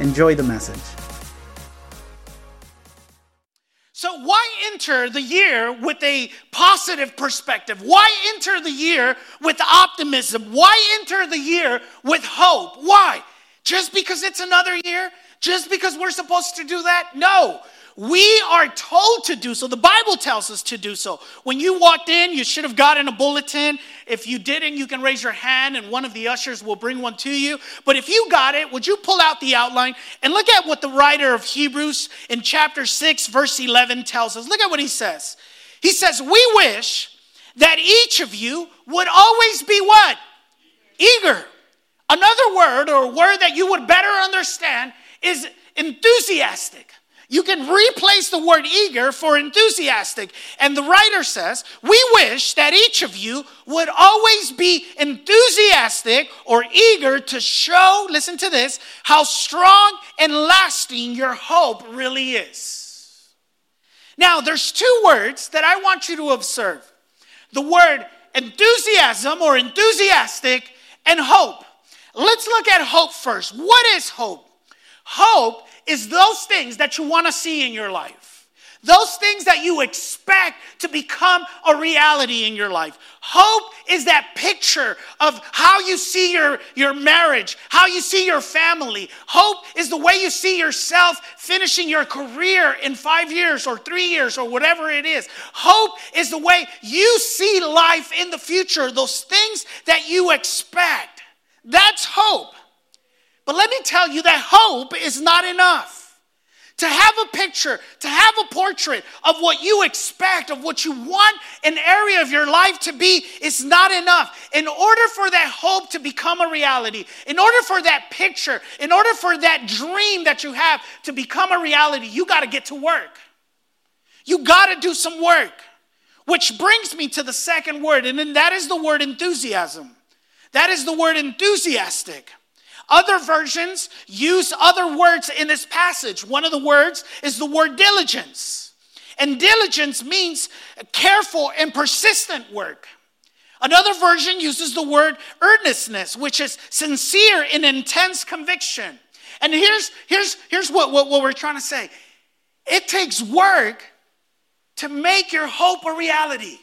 Enjoy the message. So, why enter the year with a positive perspective? Why enter the year with optimism? Why enter the year with hope? Why? Just because it's another year? Just because we're supposed to do that? No. We are told to do so. The Bible tells us to do so. When you walked in, you should have gotten a bulletin. If you didn't, you can raise your hand and one of the ushers will bring one to you. But if you got it, would you pull out the outline and look at what the writer of Hebrews in chapter 6, verse 11 tells us? Look at what he says. He says, We wish that each of you would always be what? Eager. Another word or word that you would better understand is enthusiastic. You can replace the word eager for enthusiastic. And the writer says, We wish that each of you would always be enthusiastic or eager to show, listen to this, how strong and lasting your hope really is. Now, there's two words that I want you to observe the word enthusiasm or enthusiastic and hope. Let's look at hope first. What is hope? Hope is those things that you want to see in your life. Those things that you expect to become a reality in your life. Hope is that picture of how you see your, your marriage, how you see your family. Hope is the way you see yourself finishing your career in five years or three years or whatever it is. Hope is the way you see life in the future, those things that you expect. That's hope. But let me tell you that hope is not enough. To have a picture, to have a portrait of what you expect, of what you want an area of your life to be, is not enough. In order for that hope to become a reality, in order for that picture, in order for that dream that you have to become a reality, you got to get to work. You got to do some work. Which brings me to the second word, and then that is the word enthusiasm. That is the word enthusiastic. Other versions use other words in this passage. One of the words is the word diligence. And diligence means careful and persistent work. Another version uses the word earnestness, which is sincere and intense conviction. And here's, here's, here's what, what, what we're trying to say it takes work to make your hope a reality,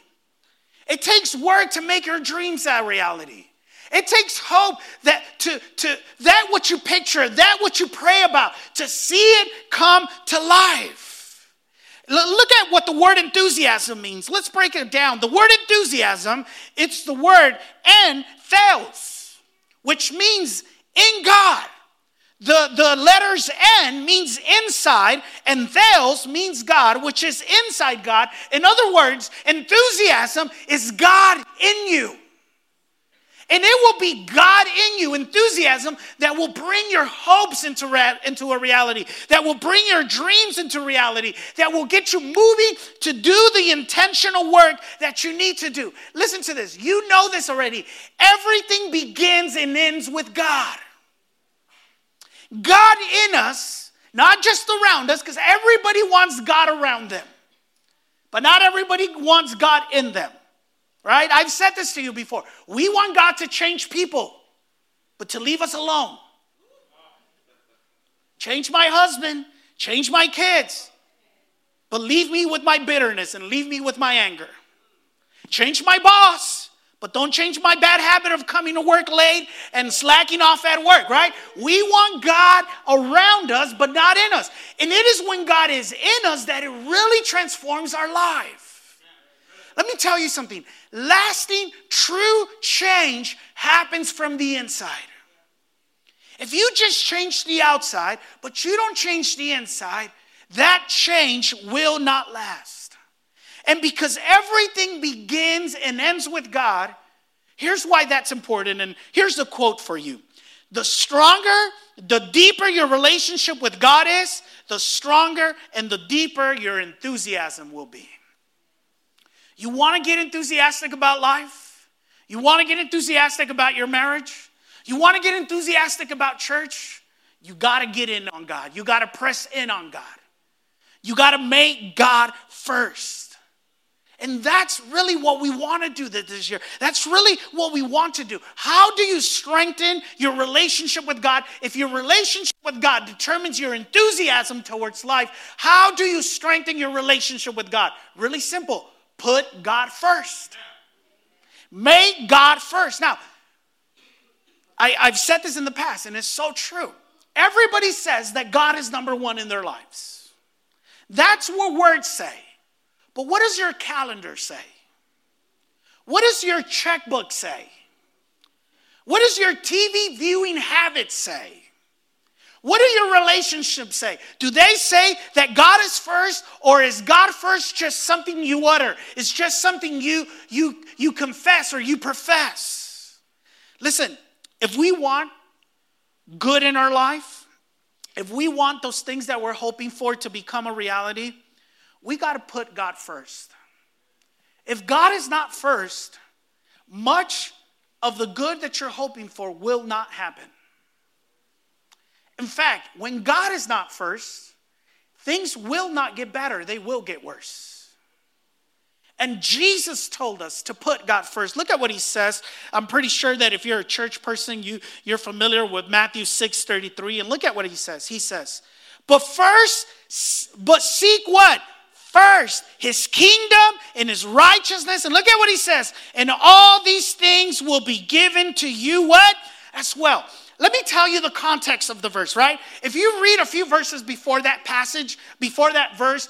it takes work to make your dreams a reality. It takes hope that to, to that what you picture, that what you pray about, to see it come to life. L- look at what the word enthusiasm means. Let's break it down. The word enthusiasm, it's the word en theos, which means in God. The, the letters N means inside, and Theos means God, which is inside God. In other words, enthusiasm is God in you. And it will be God in you, enthusiasm, that will bring your hopes into, into a reality, that will bring your dreams into reality, that will get you moving to do the intentional work that you need to do. Listen to this. You know this already. Everything begins and ends with God. God in us, not just around us, because everybody wants God around them, but not everybody wants God in them. Right? I've said this to you before. We want God to change people, but to leave us alone. Change my husband, change my kids, but leave me with my bitterness and leave me with my anger. Change my boss, but don't change my bad habit of coming to work late and slacking off at work, right? We want God around us, but not in us. And it is when God is in us that it really transforms our life. Let me tell you something lasting, true change happens from the inside. If you just change the outside, but you don't change the inside, that change will not last. And because everything begins and ends with God, here's why that's important. And here's the quote for you the stronger, the deeper your relationship with God is, the stronger and the deeper your enthusiasm will be. You want to get enthusiastic about life? You want to get enthusiastic about your marriage? You want to get enthusiastic about church? You got to get in on God. You got to press in on God. You got to make God first. And that's really what we want to do this year. That's really what we want to do. How do you strengthen your relationship with God? If your relationship with God determines your enthusiasm towards life, how do you strengthen your relationship with God? Really simple put God first. Make God first. Now, I, have said this in the past, and it's so true. Everybody says that God is number one in their lives. That's what words say. But what does your calendar say? What does your checkbook say? What does your TV viewing habits say? What do your relationships say? Do they say that God is first or is God first just something you utter? It's just something you you you confess or you profess. Listen, if we want good in our life, if we want those things that we're hoping for to become a reality, we got to put God first. If God is not first, much of the good that you're hoping for will not happen. In fact, when God is not first, things will not get better, they will get worse. And Jesus told us to put God first. Look at what he says. I'm pretty sure that if you're a church person, you, you're familiar with Matthew 6 33. And look at what he says. He says, But first, but seek what? first his kingdom and his righteousness. And look at what he says. And all these things will be given to you what? As well. Let me tell you the context of the verse, right? If you read a few verses before that passage, before that verse,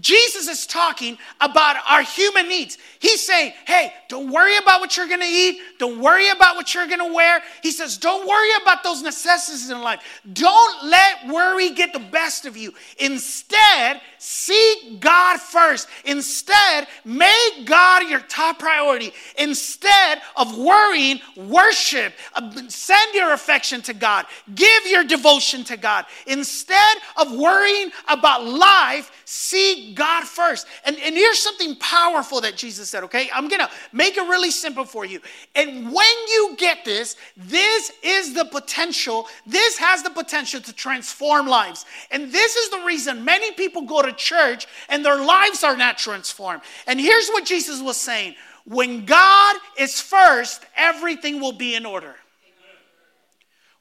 Jesus is talking about our human needs. He's saying, hey, don't worry about what you're going to eat. Don't worry about what you're going to wear. He says, don't worry about those necessities in life. Don't let worry get the best of you. Instead, seek God first. Instead, make God your top priority. Instead of worrying, worship. Uh, send your affection to God. Give your devotion to God. Instead of worrying about life, seek God first. And, and here's something powerful that Jesus said, okay? I'm gonna make it really simple for you. And when you get this, this is the potential, this has the potential to transform lives. And this is the reason many people go to church and their lives are not transformed. And here's what Jesus was saying when God is first, everything will be in order.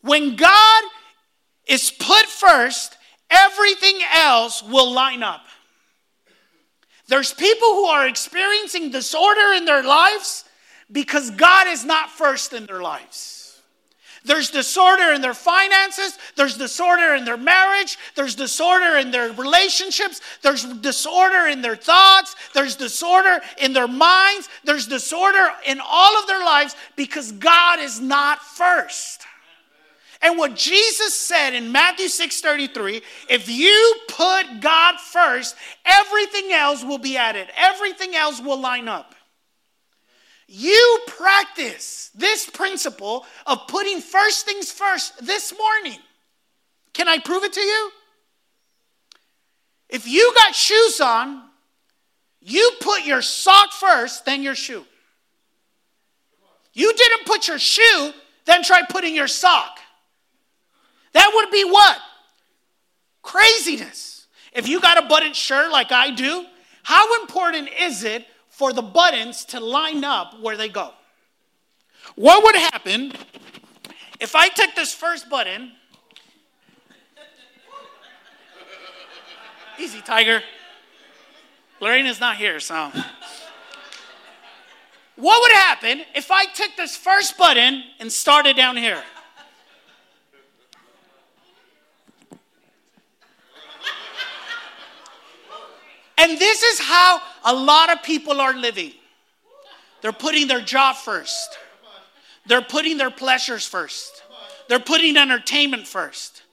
When God is put first, everything else will line up. There's people who are experiencing disorder in their lives because God is not first in their lives. There's disorder in their finances. There's disorder in their marriage. There's disorder in their relationships. There's disorder in their thoughts. There's disorder in their minds. There's disorder in all of their lives because God is not first. And what Jesus said in Matthew 6:33, if you put God first, everything else will be added. Everything else will line up. You practice this principle of putting first things first this morning. Can I prove it to you? If you got shoes on, you put your sock first, then your shoe. You didn't put your shoe, then try putting your sock. That would be what? Craziness. If you got a button shirt like I do, how important is it for the buttons to line up where they go? What would happen if I took this first button? Easy, Tiger. Lorena's not here, so. What would happen if I took this first button and started down here? And this is how a lot of people are living. They're putting their job first. They're putting their pleasures first. They're putting entertainment first.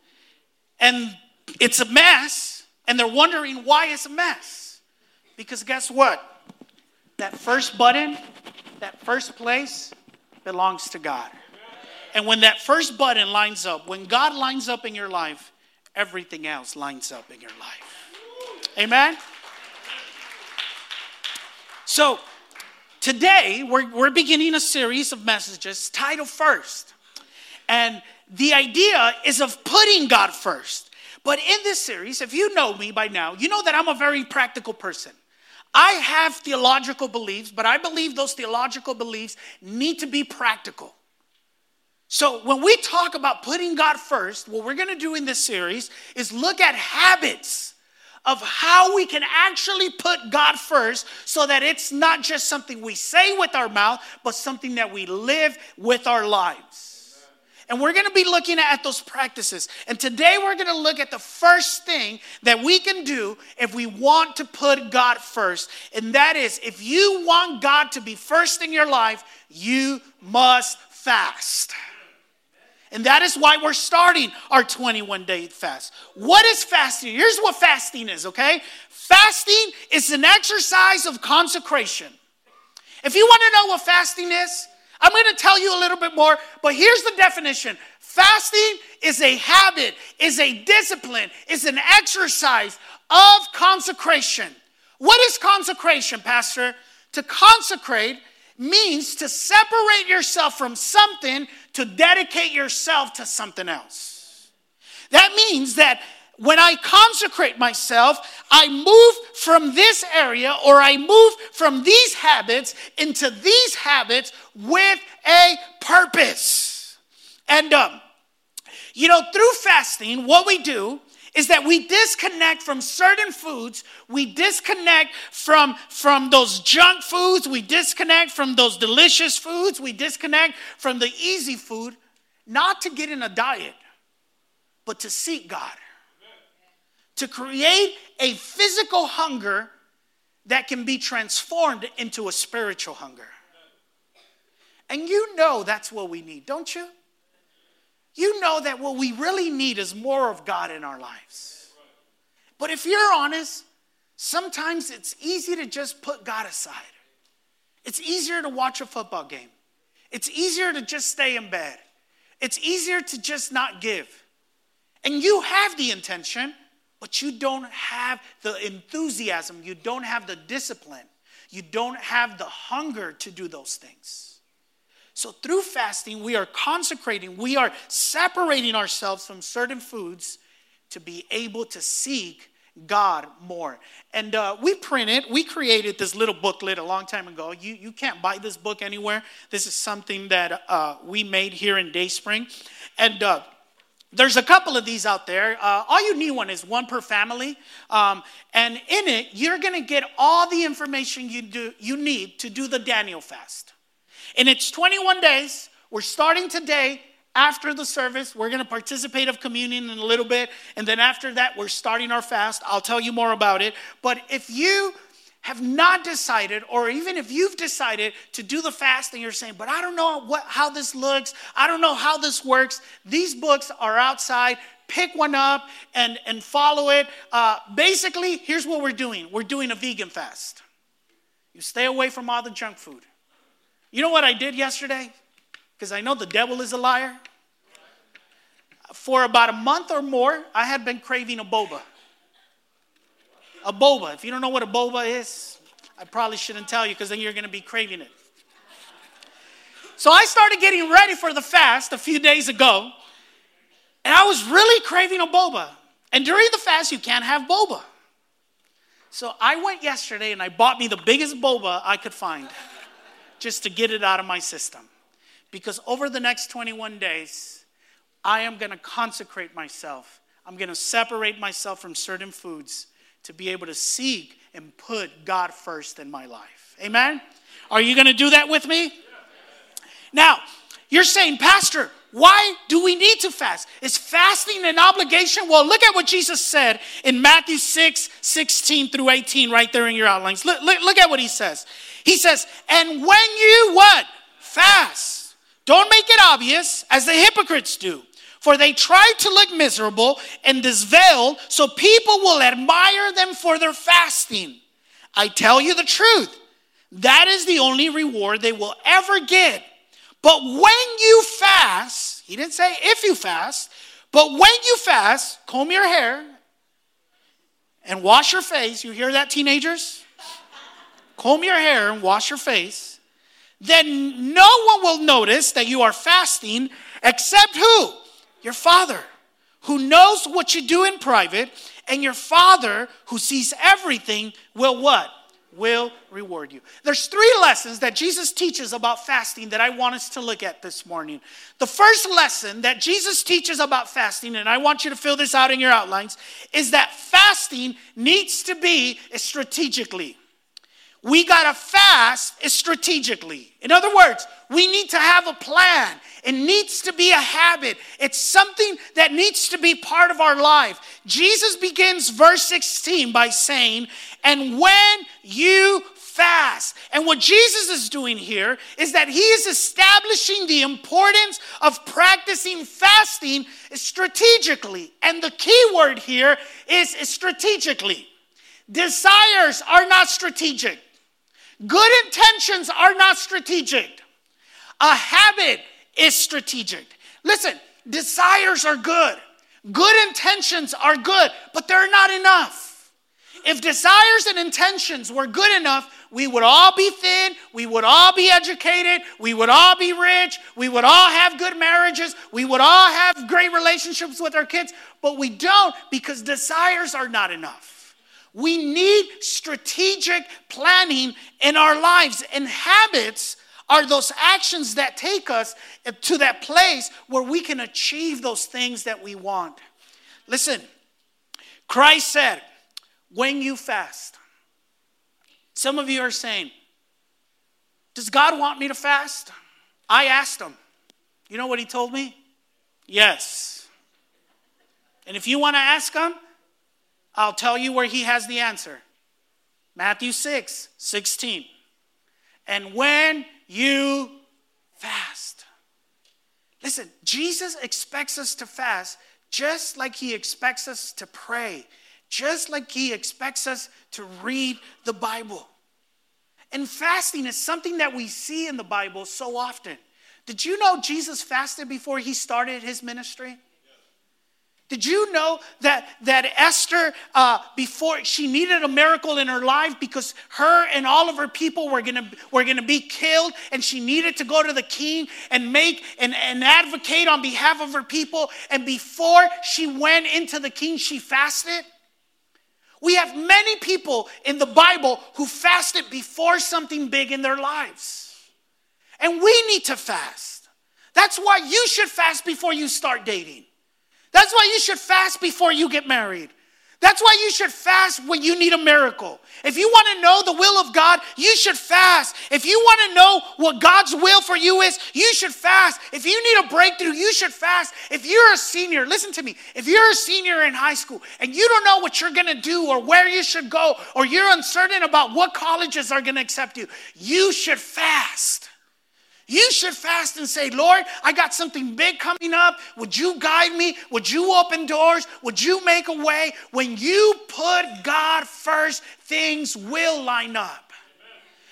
And it's a mess, and they're wondering why it's a mess. Because guess what? That first button, that first place belongs to God. And when that first button lines up, when God lines up in your life, everything else lines up in your life. Amen? So, today we're, we're beginning a series of messages titled First. And the idea is of putting God first. But in this series, if you know me by now, you know that I'm a very practical person. I have theological beliefs, but I believe those theological beliefs need to be practical. So, when we talk about putting God first, what we're going to do in this series is look at habits of how we can actually put God first so that it's not just something we say with our mouth, but something that we live with our lives. And we're going to be looking at those practices. And today we're going to look at the first thing that we can do if we want to put God first. And that is if you want God to be first in your life, you must fast. And that is why we're starting our 21 day fast. What is fasting? Here's what fasting is, okay? Fasting is an exercise of consecration. If you want to know what fasting is, I'm going to tell you a little bit more, but here's the definition fasting is a habit, is a discipline, is an exercise of consecration. What is consecration, Pastor? To consecrate means to separate yourself from something to dedicate yourself to something else. That means that when I consecrate myself, I move from this area or I move from these habits into these habits with a purpose. And, um, you know, through fasting, what we do is that we disconnect from certain foods we disconnect from from those junk foods we disconnect from those delicious foods we disconnect from the easy food not to get in a diet but to seek god to create a physical hunger that can be transformed into a spiritual hunger. And you know that's what we need, don't you? You know that what we really need is more of God in our lives. But if you're honest, sometimes it's easy to just put God aside. It's easier to watch a football game. It's easier to just stay in bed. It's easier to just not give. And you have the intention, but you don't have the enthusiasm, you don't have the discipline, you don't have the hunger to do those things. So, through fasting, we are consecrating, we are separating ourselves from certain foods to be able to seek God more. And uh, we printed, we created this little booklet a long time ago. You, you can't buy this book anywhere. This is something that uh, we made here in Dayspring. And uh, there's a couple of these out there. Uh, all you need one is one per family. Um, and in it, you're going to get all the information you, do, you need to do the Daniel fast. And it's 21 days. We're starting today after the service. We're going to participate of communion in a little bit. And then after that, we're starting our fast. I'll tell you more about it. But if you have not decided, or even if you've decided to do the fast and you're saying, but I don't know what, how this looks, I don't know how this works, these books are outside. Pick one up and, and follow it. Uh, basically, here's what we're doing we're doing a vegan fast. You stay away from all the junk food. You know what I did yesterday? Because I know the devil is a liar. For about a month or more, I had been craving a boba a boba. If you don't know what a boba is, I probably shouldn't tell you because then you're going to be craving it. So I started getting ready for the fast a few days ago, and I was really craving a boba. And during the fast, you can't have boba. So I went yesterday and I bought me the biggest boba I could find just to get it out of my system. Because over the next 21 days, I am going to consecrate myself. I'm going to separate myself from certain foods to be able to seek and put God first in my life. Amen? Are you going to do that with me? Now, you're saying, Pastor, why do we need to fast? Is fasting an obligation? Well, look at what Jesus said in Matthew 6 16 through 18, right there in your outlines. Look, look, look at what he says. He says, And when you what? Fast. Don't make it obvious as the hypocrites do for they try to look miserable and disveiled so people will admire them for their fasting. I tell you the truth, that is the only reward they will ever get. But when you fast, he didn't say if you fast, but when you fast, comb your hair and wash your face. You hear that, teenagers? comb your hair and wash your face. Then no one will notice that you are fasting except who? Your father, who knows what you do in private, and your father who sees everything will what? Will reward you. There's three lessons that Jesus teaches about fasting that I want us to look at this morning. The first lesson that Jesus teaches about fasting, and I want you to fill this out in your outlines, is that fasting needs to be strategically. We got to fast strategically. In other words, we need to have a plan. It needs to be a habit. It's something that needs to be part of our life. Jesus begins verse 16 by saying, And when you fast. And what Jesus is doing here is that he is establishing the importance of practicing fasting strategically. And the key word here is strategically. Desires are not strategic. Good intentions are not strategic. A habit is strategic. Listen, desires are good, good intentions are good, but they're not enough. If desires and intentions were good enough, we would all be thin, we would all be educated, we would all be rich, we would all have good marriages, we would all have great relationships with our kids, but we don't because desires are not enough. We need strategic planning in our lives and habits are those actions that take us to that place where we can achieve those things that we want. Listen, Christ said, when you fast, some of you are saying, Does God want me to fast? I asked him. You know what he told me? Yes. And if you want to ask him, I'll tell you where he has the answer. Matthew 6 16. And when you fast. Listen, Jesus expects us to fast just like he expects us to pray, just like he expects us to read the Bible. And fasting is something that we see in the Bible so often. Did you know Jesus fasted before he started his ministry? Did you know that, that Esther, uh, before she needed a miracle in her life because her and all of her people were gonna, were gonna be killed, and she needed to go to the king and make and, and advocate on behalf of her people. And before she went into the king, she fasted? We have many people in the Bible who fasted before something big in their lives. And we need to fast. That's why you should fast before you start dating. That's why you should fast before you get married. That's why you should fast when you need a miracle. If you want to know the will of God, you should fast. If you want to know what God's will for you is, you should fast. If you need a breakthrough, you should fast. If you're a senior, listen to me. If you're a senior in high school and you don't know what you're going to do or where you should go, or you're uncertain about what colleges are going to accept you, you should fast. You should fast and say, Lord, I got something big coming up. Would you guide me? Would you open doors? Would you make a way? When you put God first, things will line up.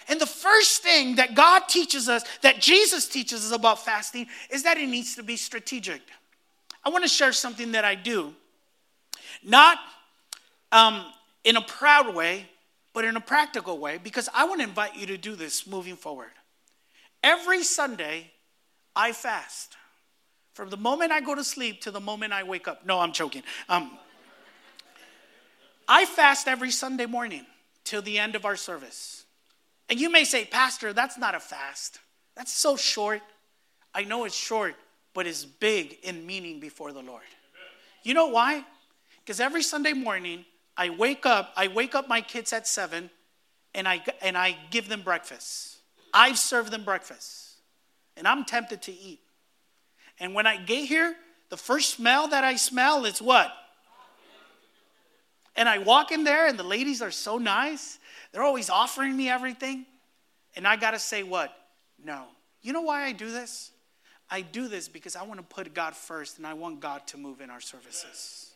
And the first thing that God teaches us, that Jesus teaches us about fasting, is that it needs to be strategic. I want to share something that I do, not um, in a proud way, but in a practical way, because I want to invite you to do this moving forward. Every Sunday, I fast. From the moment I go to sleep to the moment I wake up. No, I'm joking. Um, I fast every Sunday morning till the end of our service. And you may say, Pastor, that's not a fast. That's so short. I know it's short, but it's big in meaning before the Lord. You know why? Because every Sunday morning, I wake up, I wake up my kids at seven, and I and I give them breakfast. I've served them breakfast, and I'm tempted to eat. And when I get here, the first smell that I smell is what? And I walk in there, and the ladies are so nice. They're always offering me everything. And I got to say, what? No. You know why I do this? I do this because I want to put God first and I want God to move in our services.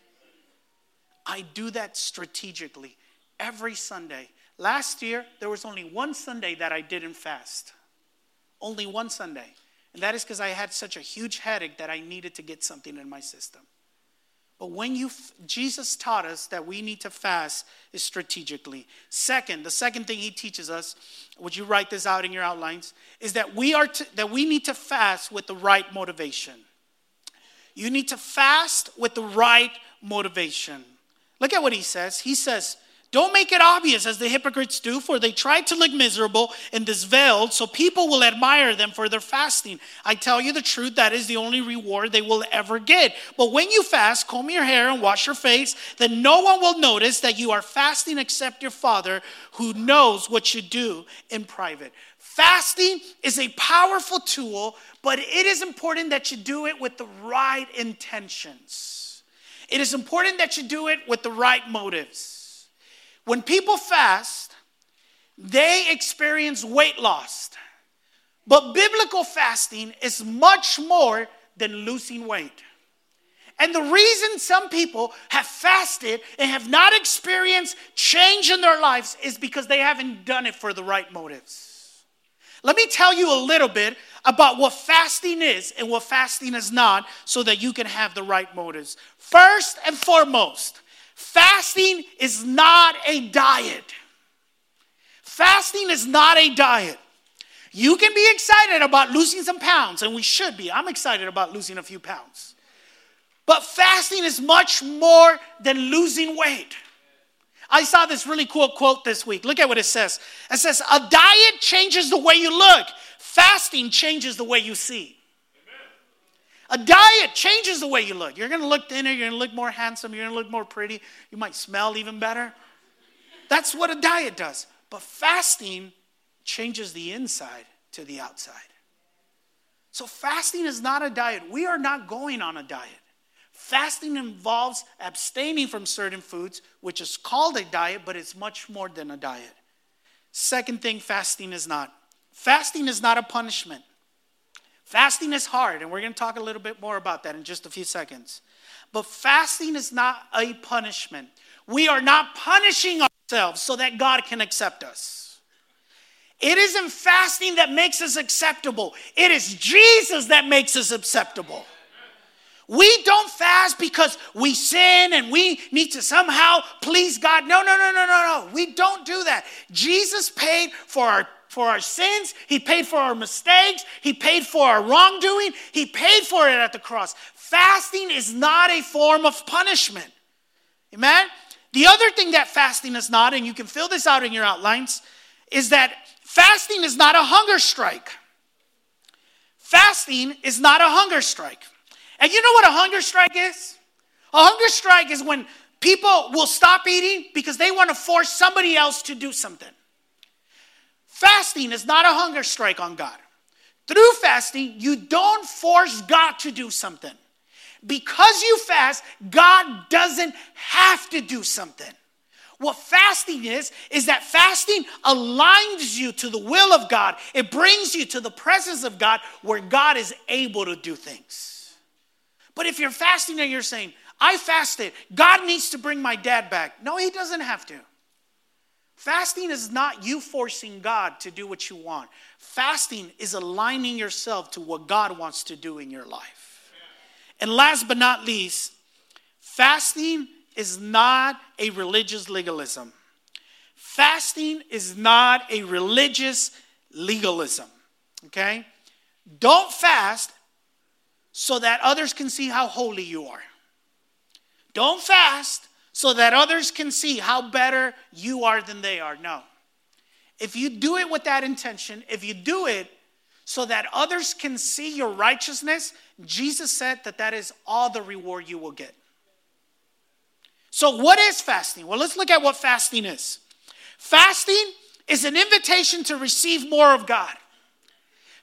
I do that strategically every Sunday. Last year, there was only one Sunday that I didn't fast. Only one Sunday. And that is because I had such a huge headache that I needed to get something in my system. But when you, Jesus taught us that we need to fast is strategically. Second, the second thing he teaches us, would you write this out in your outlines, is that we are to, that we need to fast with the right motivation. You need to fast with the right motivation. Look at what he says. He says, don't make it obvious as the hypocrites do, for they try to look miserable and disveiled, so people will admire them for their fasting. I tell you the truth, that is the only reward they will ever get. But when you fast, comb your hair and wash your face, then no one will notice that you are fasting except your Father who knows what you do in private. Fasting is a powerful tool, but it is important that you do it with the right intentions. It is important that you do it with the right motives. When people fast, they experience weight loss. But biblical fasting is much more than losing weight. And the reason some people have fasted and have not experienced change in their lives is because they haven't done it for the right motives. Let me tell you a little bit about what fasting is and what fasting is not so that you can have the right motives. First and foremost, Fasting is not a diet. Fasting is not a diet. You can be excited about losing some pounds, and we should be. I'm excited about losing a few pounds. But fasting is much more than losing weight. I saw this really cool quote this week. Look at what it says. It says, A diet changes the way you look, fasting changes the way you see. A diet changes the way you look. You're going to look thinner, you're going to look more handsome, you're going to look more pretty, you might smell even better. That's what a diet does. But fasting changes the inside to the outside. So, fasting is not a diet. We are not going on a diet. Fasting involves abstaining from certain foods, which is called a diet, but it's much more than a diet. Second thing, fasting is not. Fasting is not a punishment. Fasting is hard, and we're going to talk a little bit more about that in just a few seconds. But fasting is not a punishment. We are not punishing ourselves so that God can accept us. It isn't fasting that makes us acceptable, it is Jesus that makes us acceptable. We don't fast because we sin and we need to somehow please God. No, no, no, no, no, no. We don't do that. Jesus paid for our for our sins. He paid for our mistakes. He paid for our wrongdoing. He paid for it at the cross. Fasting is not a form of punishment. Amen? The other thing that fasting is not, and you can fill this out in your outlines, is that fasting is not a hunger strike. Fasting is not a hunger strike. And you know what a hunger strike is? A hunger strike is when people will stop eating because they want to force somebody else to do something. Fasting is not a hunger strike on God. Through fasting, you don't force God to do something. Because you fast, God doesn't have to do something. What fasting is, is that fasting aligns you to the will of God. It brings you to the presence of God where God is able to do things. But if you're fasting and you're saying, I fasted, God needs to bring my dad back. No, he doesn't have to. Fasting is not you forcing God to do what you want. Fasting is aligning yourself to what God wants to do in your life. And last but not least, fasting is not a religious legalism. Fasting is not a religious legalism. Okay? Don't fast so that others can see how holy you are. Don't fast so that others can see how better you are than they are. No. If you do it with that intention, if you do it so that others can see your righteousness, Jesus said that that is all the reward you will get. So, what is fasting? Well, let's look at what fasting is. Fasting is an invitation to receive more of God.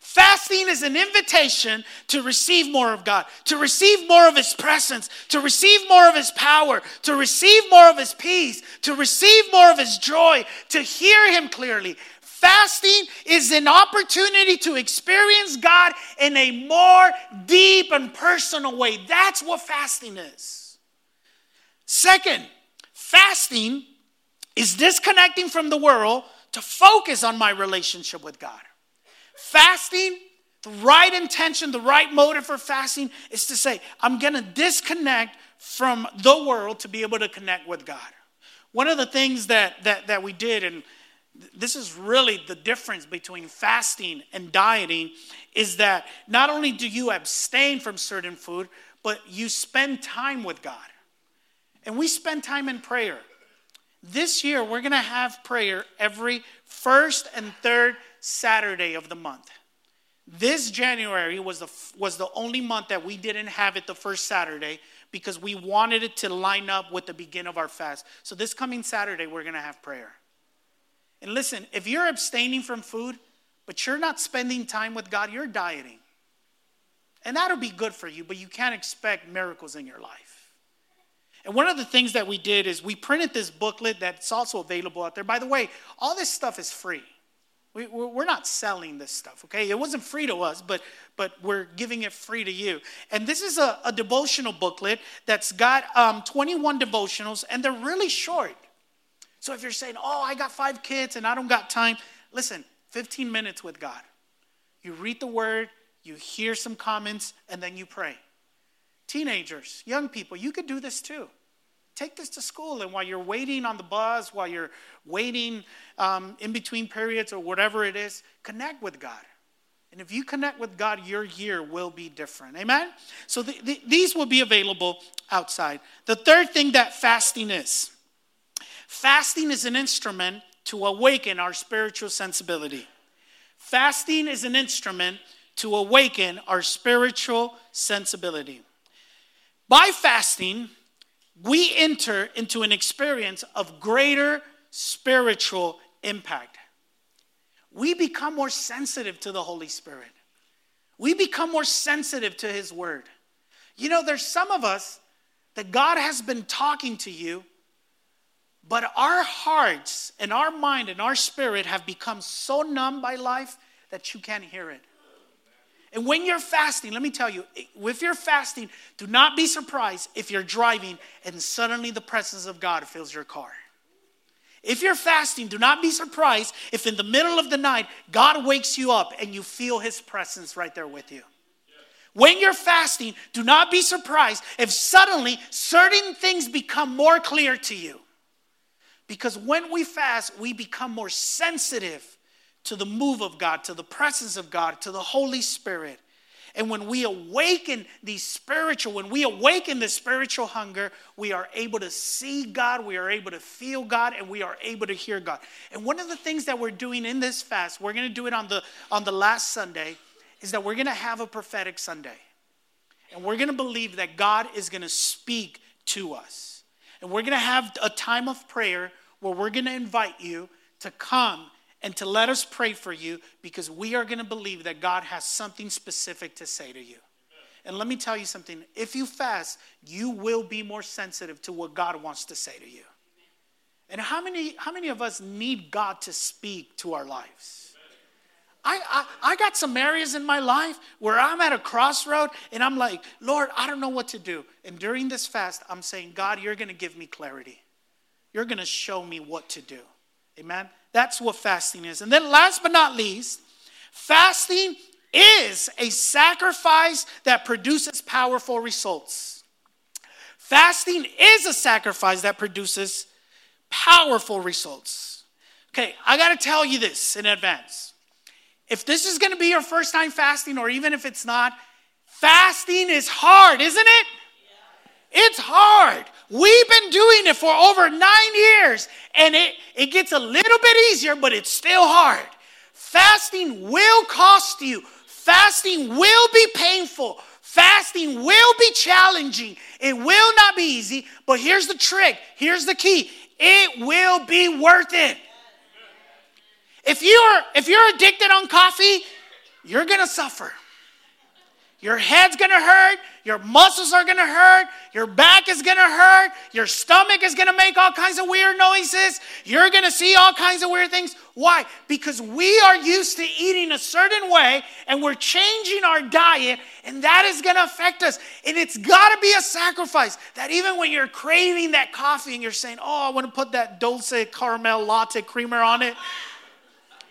Fasting is an invitation to receive more of God, to receive more of His presence, to receive more of His power, to receive more of His peace, to receive more of His joy, to hear Him clearly. Fasting is an opportunity to experience God in a more deep and personal way. That's what fasting is. Second, fasting is disconnecting from the world to focus on my relationship with God. Fasting The right intention, the right motive for fasting is to say, I'm going to disconnect from the world to be able to connect with God. One of the things that, that, that we did, and this is really the difference between fasting and dieting, is that not only do you abstain from certain food, but you spend time with God. And we spend time in prayer. This year, we're going to have prayer every first and third Saturday of the month. This January was the, was the only month that we didn't have it the first Saturday because we wanted it to line up with the beginning of our fast. So this coming Saturday, we're going to have prayer. And listen, if you're abstaining from food, but you're not spending time with God, you're dieting. And that'll be good for you, but you can't expect miracles in your life. And one of the things that we did is we printed this booklet that's also available out there. By the way, all this stuff is free. We, we're not selling this stuff, okay? It wasn't free to us, but, but we're giving it free to you. And this is a, a devotional booklet that's got um, 21 devotionals, and they're really short. So if you're saying, oh, I got five kids and I don't got time, listen, 15 minutes with God. You read the word, you hear some comments, and then you pray. Teenagers, young people, you could do this too. Take this to school, and while you're waiting on the bus, while you're waiting um, in between periods or whatever it is, connect with God. And if you connect with God, your year will be different. Amen? So the, the, these will be available outside. The third thing that fasting is fasting is an instrument to awaken our spiritual sensibility. Fasting is an instrument to awaken our spiritual sensibility. By fasting, we enter into an experience of greater spiritual impact. We become more sensitive to the Holy Spirit. We become more sensitive to His Word. You know, there's some of us that God has been talking to you, but our hearts and our mind and our spirit have become so numb by life that you can't hear it. And when you're fasting, let me tell you, if you're fasting, do not be surprised if you're driving and suddenly the presence of God fills your car. If you're fasting, do not be surprised if in the middle of the night God wakes you up and you feel his presence right there with you. When you're fasting, do not be surprised if suddenly certain things become more clear to you. Because when we fast, we become more sensitive to the move of God, to the presence of God, to the Holy Spirit. And when we awaken the spiritual, when we awaken the spiritual hunger, we are able to see God, we are able to feel God, and we are able to hear God. And one of the things that we're doing in this fast, we're going to do it on the on the last Sunday, is that we're going to have a prophetic Sunday. And we're going to believe that God is going to speak to us. And we're going to have a time of prayer where we're going to invite you to come and to let us pray for you because we are going to believe that God has something specific to say to you. And let me tell you something if you fast, you will be more sensitive to what God wants to say to you. And how many, how many of us need God to speak to our lives? I, I, I got some areas in my life where I'm at a crossroad and I'm like, Lord, I don't know what to do. And during this fast, I'm saying, God, you're going to give me clarity. You're going to show me what to do. Amen? That's what fasting is. And then, last but not least, fasting is a sacrifice that produces powerful results. Fasting is a sacrifice that produces powerful results. Okay, I got to tell you this in advance. If this is to be your first time fasting, or even if it's not, fasting is hard, isn't it? It's hard. We've been doing it for over nine years, and it, it gets a little bit easier, but it's still hard. Fasting will cost you, fasting will be painful, fasting will be challenging. It will not be easy, but here's the trick here's the key it will be worth it. If you're if you're addicted on coffee, you're gonna suffer. Your head's gonna hurt, your muscles are gonna hurt, your back is gonna hurt, your stomach is gonna make all kinds of weird noises, you're gonna see all kinds of weird things. Why? Because we are used to eating a certain way and we're changing our diet, and that is gonna affect us. And it's gotta be a sacrifice that even when you're craving that coffee and you're saying, Oh, I wanna put that dulce caramel latte creamer on it,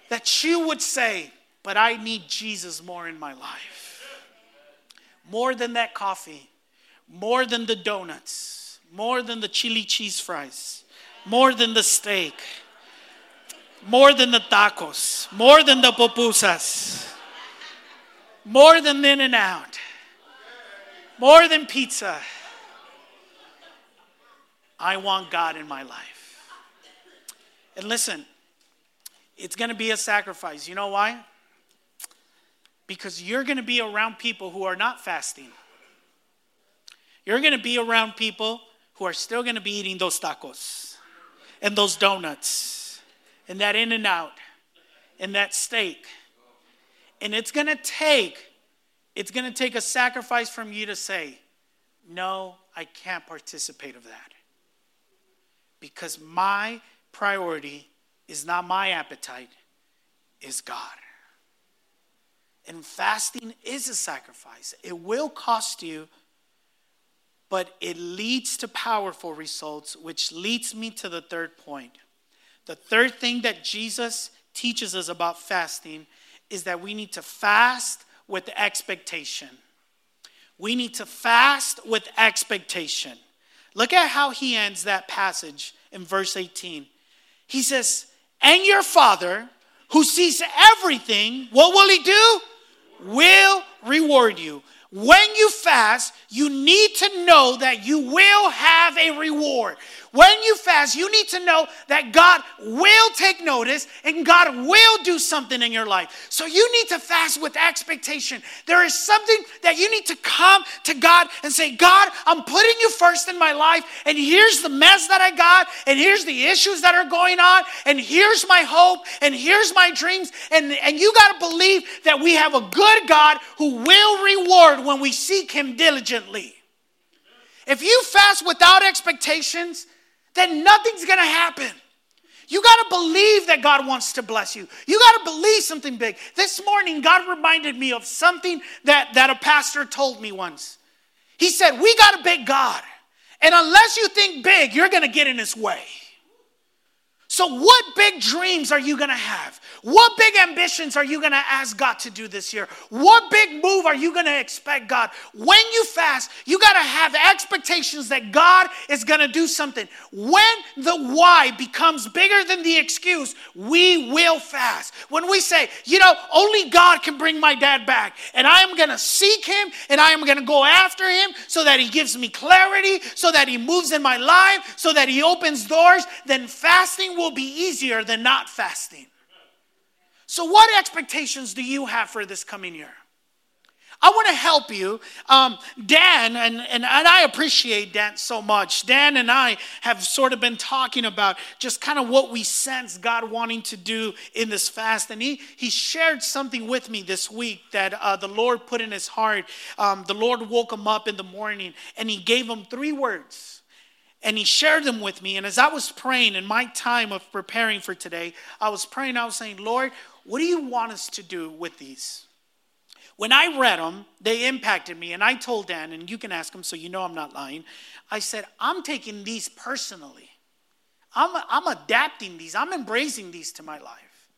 that you would say, but I need Jesus more in my life. More than that coffee, more than the donuts, more than the chili cheese fries, more than the steak, more than the tacos, more than the pupusas, more than In-N-Out, more than pizza. I want God in my life. And listen, it's going to be a sacrifice. You know why? Because you're going to be around people who are not fasting. You're going to be around people who are still going to be eating those tacos and those donuts and that In-N-Out and that steak. And it's going to take it's going to take a sacrifice from you to say, "No, I can't participate of that." Because my priority is not my appetite, is God. And fasting is a sacrifice. It will cost you but it leads to powerful results, which leads me to the third point. The third thing that Jesus teaches us about fasting is that we need to fast with expectation. We need to fast with expectation. Look at how he ends that passage in verse 18. He says, And your Father, who sees everything, what will he do? Will reward you. When you fast, you need to know that you will have a reward. When you fast, you need to know that God will take notice and God will do something in your life. So you need to fast with expectation. There is something that you need to come to God and say, God, I'm putting you first in my life, and here's the mess that I got, and here's the issues that are going on, and here's my hope, and here's my dreams. And, and you got to believe that we have a good God who will reward when we seek Him diligently. If you fast without expectations, then nothing's gonna happen. You got to believe that God wants to bless you. You got to believe something big. This morning, God reminded me of something that, that a pastor told me once. He said, We got a big God, and unless you think big, you're to get in his way. So, what big dreams are you gonna have? What big ambitions are you gonna ask God to do this year? What big move are you gonna expect God? When you fast, you gotta have expectations that God is gonna do something. When the why becomes bigger than the excuse, we will fast. When we say, you know, only God can bring my dad back, and I am gonna seek him and I am gonna go after him so that he gives me clarity, so that he moves in my life, so that he opens doors, then fasting will be easier than not fasting. So, what expectations do you have for this coming year? I want to help you. Um, Dan, and, and, and I appreciate Dan so much. Dan and I have sort of been talking about just kind of what we sense God wanting to do in this fast. And he, he shared something with me this week that uh, the Lord put in his heart. Um, the Lord woke him up in the morning and he gave him three words and he shared them with me. And as I was praying in my time of preparing for today, I was praying, I was saying, Lord, what do you want us to do with these? When I read them, they impacted me. And I told Dan, and you can ask him so you know I'm not lying. I said, I'm taking these personally. I'm, I'm adapting these, I'm embracing these to my life.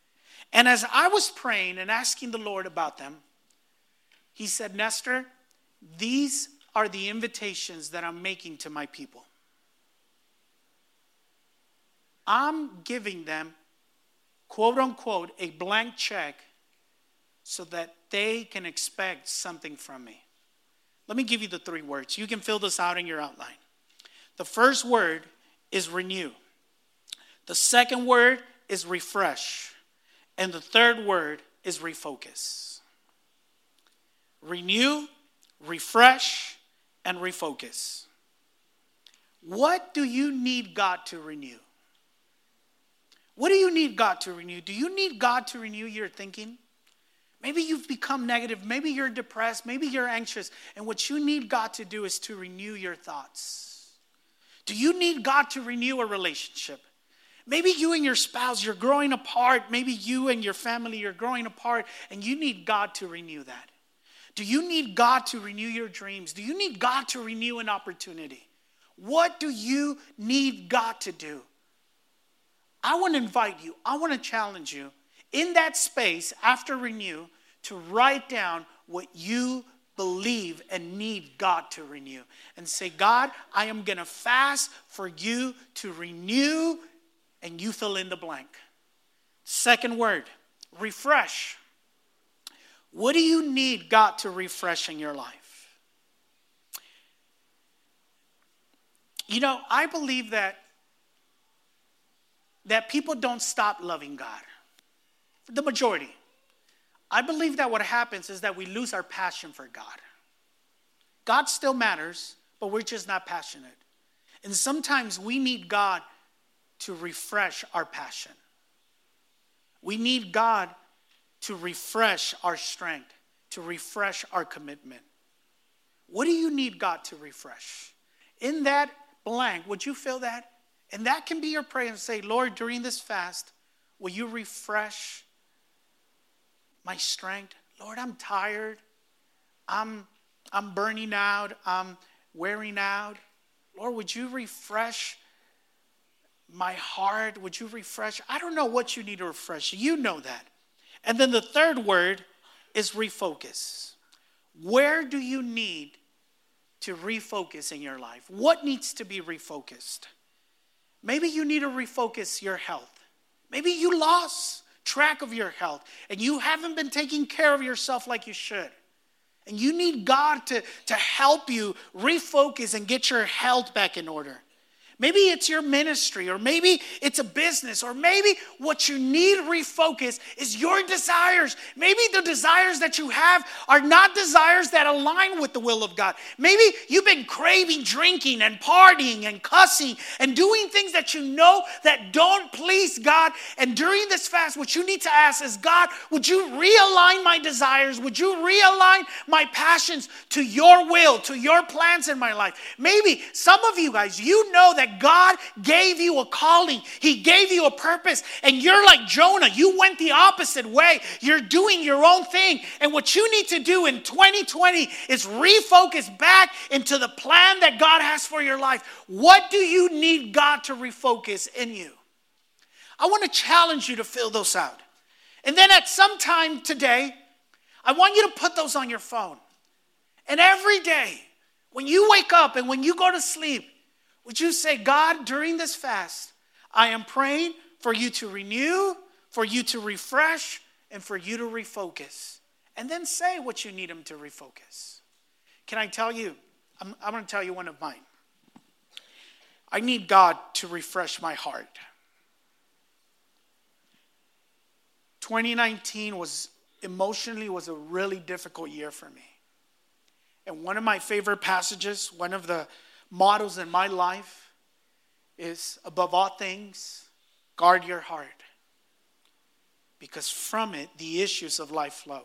And as I was praying and asking the Lord about them, he said, Nestor, these are the invitations that I'm making to my people. I'm giving them, quote unquote, a blank check so that they can expect something from me. Let me give you the three words. You can fill this out in your outline. The first word is renew, the second word is refresh, and the third word is refocus. Renew, refresh, and refocus. What do you need God to renew? What do you need God to renew? Do you need God to renew your thinking? Maybe you've become negative. Maybe you're depressed. Maybe you're anxious. And what you need God to do is to renew your thoughts. Do you need God to renew a relationship? Maybe you and your spouse, you're growing apart. Maybe you and your family, you're growing apart, and you need God to renew that. Do you need God to renew your dreams? Do you need God to renew an opportunity? What do you need God to do? I want to invite you, I want to challenge you. in that space after renew to write down what you believe and need God to renew. And say, God, I am going to fast for you to renew, and you fill in the blank. Second word, refresh. What do you need God to refresh in your life? You know, I believe that that people don't stop loving God. The majority. I believe that what happens is that we lose our passion for God. God still matters, but we're just not passionate. And sometimes we need God to refresh our passion. We need God to refresh our strength, to refresh our commitment. What do you need God to refresh? In that blank, would you fill that? And that can be your prayer and say, Lord, during this fast, will you refresh my strength? Lord, I'm tired. I'm, I'm burning out. I'm wearing out. Lord, would you refresh my heart? Would you refresh? I don't know what you need to refresh. You know that. And then the third word is refocus. Where do you need to refocus in your life? What needs to be refocused? Maybe you need to refocus your health. Maybe you lost track of your health and you haven't been taking care of yourself like you should. And you need God to, to help you refocus and get your health back in order. Maybe it's your ministry, or maybe it's a business, or maybe what you need refocus is your desires. Maybe the desires that you have are not desires that align with the will of God. Maybe you've been craving drinking and partying and cussing and doing things that you know that don't please God. And during this fast, what you need to ask is God, would you realign my desires? Would you realign my passions to your will, to your plans in my life? Maybe some of you guys, you know that that God gave you a calling, He gave you a purpose, and you're like Jonah. You went the opposite way. You're doing your own thing. And what you need to do in 2020 is refocus back into the plan that God has for your life. What do you need God to refocus in you? I want to challenge you to fill those out. And then at some time today, I want you to put those on your phone. And every day, when you wake up and when you go to sleep, would you say, God, during this fast, I am praying for you to renew, for you to refresh, and for you to refocus? And then say what you need Him to refocus. Can I tell you? I'm, I'm going to tell you one of mine. I need God to refresh my heart. 2019 was emotionally was a really difficult year for me. And one of my favorite passages, one of the models in my life is above all things, guard your heart. Because from it, the issues of life flow.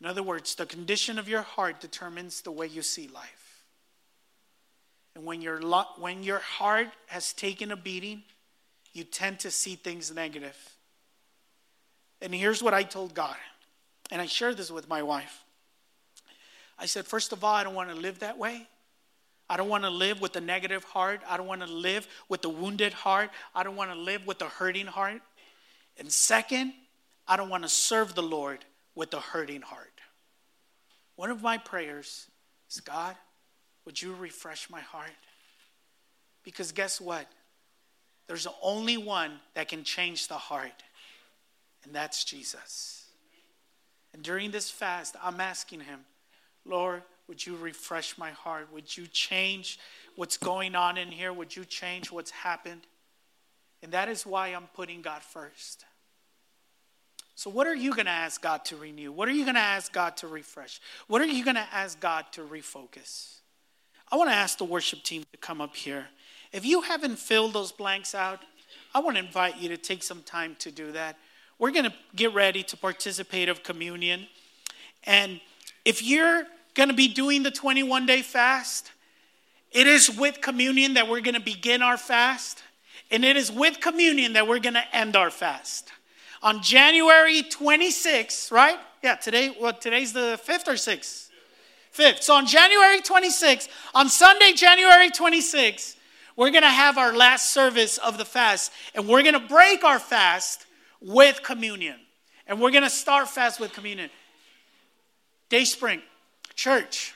In other words, the condition of your heart determines the way you see life. And when, your, when your heart has taken a beating, you tend to see things negative. And here's what I told God, and I shared this with my wife. I said, first of all, I don't want to live that way. I don't want to live with a negative heart. I don't want to live with a wounded heart. I don't want to live with a hurting heart. And second, I don't want to serve the Lord with a hurting heart. One of my prayers is God, would you refresh my heart? Because guess what? There's only one that can change the heart, and that's Jesus. And during this fast, I'm asking him, Lord, would you refresh my heart? Would you change what's going on in here? Would you change what's happened? And that is why I'm putting God first. So, what are you going to ask God to renew? What are you going to ask God to refresh? What are you going to ask God to refocus? I want to ask the worship team to come up here. If you haven't filled those blanks out, I want to invite you to take some time to do that. We're going to get ready to participate of communion. And if you're going to be doing the 21 day fast. It is with communion that we're going to begin our fast, and it is with communion that we're going to end our fast. On January 26th, right? Yeah, today, what, well, today's the 5th or 6th? 5th. So on January 26th, on Sunday, January 26th, we're going to have our last service of the fast, and we're going to break our fast with communion. And we're going to start fast with communion. Dayspring, church,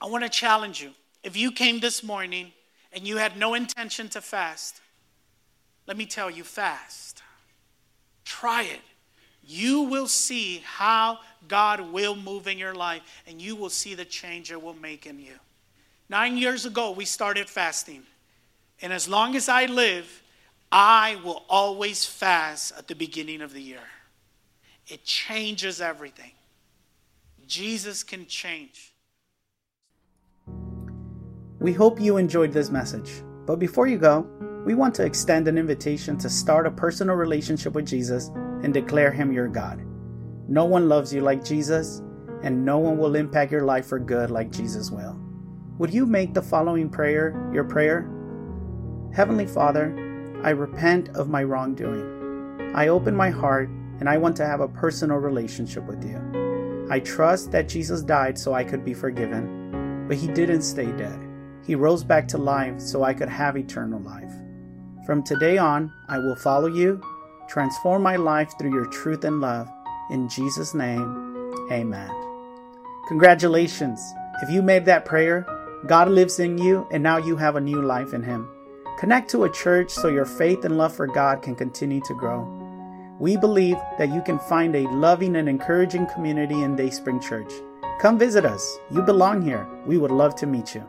I want to challenge you. If you came this morning and you had no intention to fast, let me tell you, fast. Try it. You will see how God will move in your life, and you will see the change it will make in you. Nine years ago, we started fasting. And as long as I live, I will always fast at the beginning of the year. It changes everything. Jesus can change. We hope you enjoyed this message. But before you go, we want to extend an invitation to start a personal relationship with Jesus and declare Him your God. No one loves you like Jesus, and no one will impact your life for good like Jesus will. Would you make the following prayer your prayer? Heavenly Father, I repent of my wrongdoing. I open my heart and I want to have a personal relationship with you. I trust that Jesus died so I could be forgiven, but he didn't stay dead. He rose back to life so I could have eternal life. From today on, I will follow you, transform my life through your truth and love. In Jesus' name, amen. Congratulations. If you made that prayer, God lives in you and now you have a new life in Him. Connect to a church so your faith and love for God can continue to grow. We believe that you can find a loving and encouraging community in Dayspring Church. Come visit us. You belong here. We would love to meet you.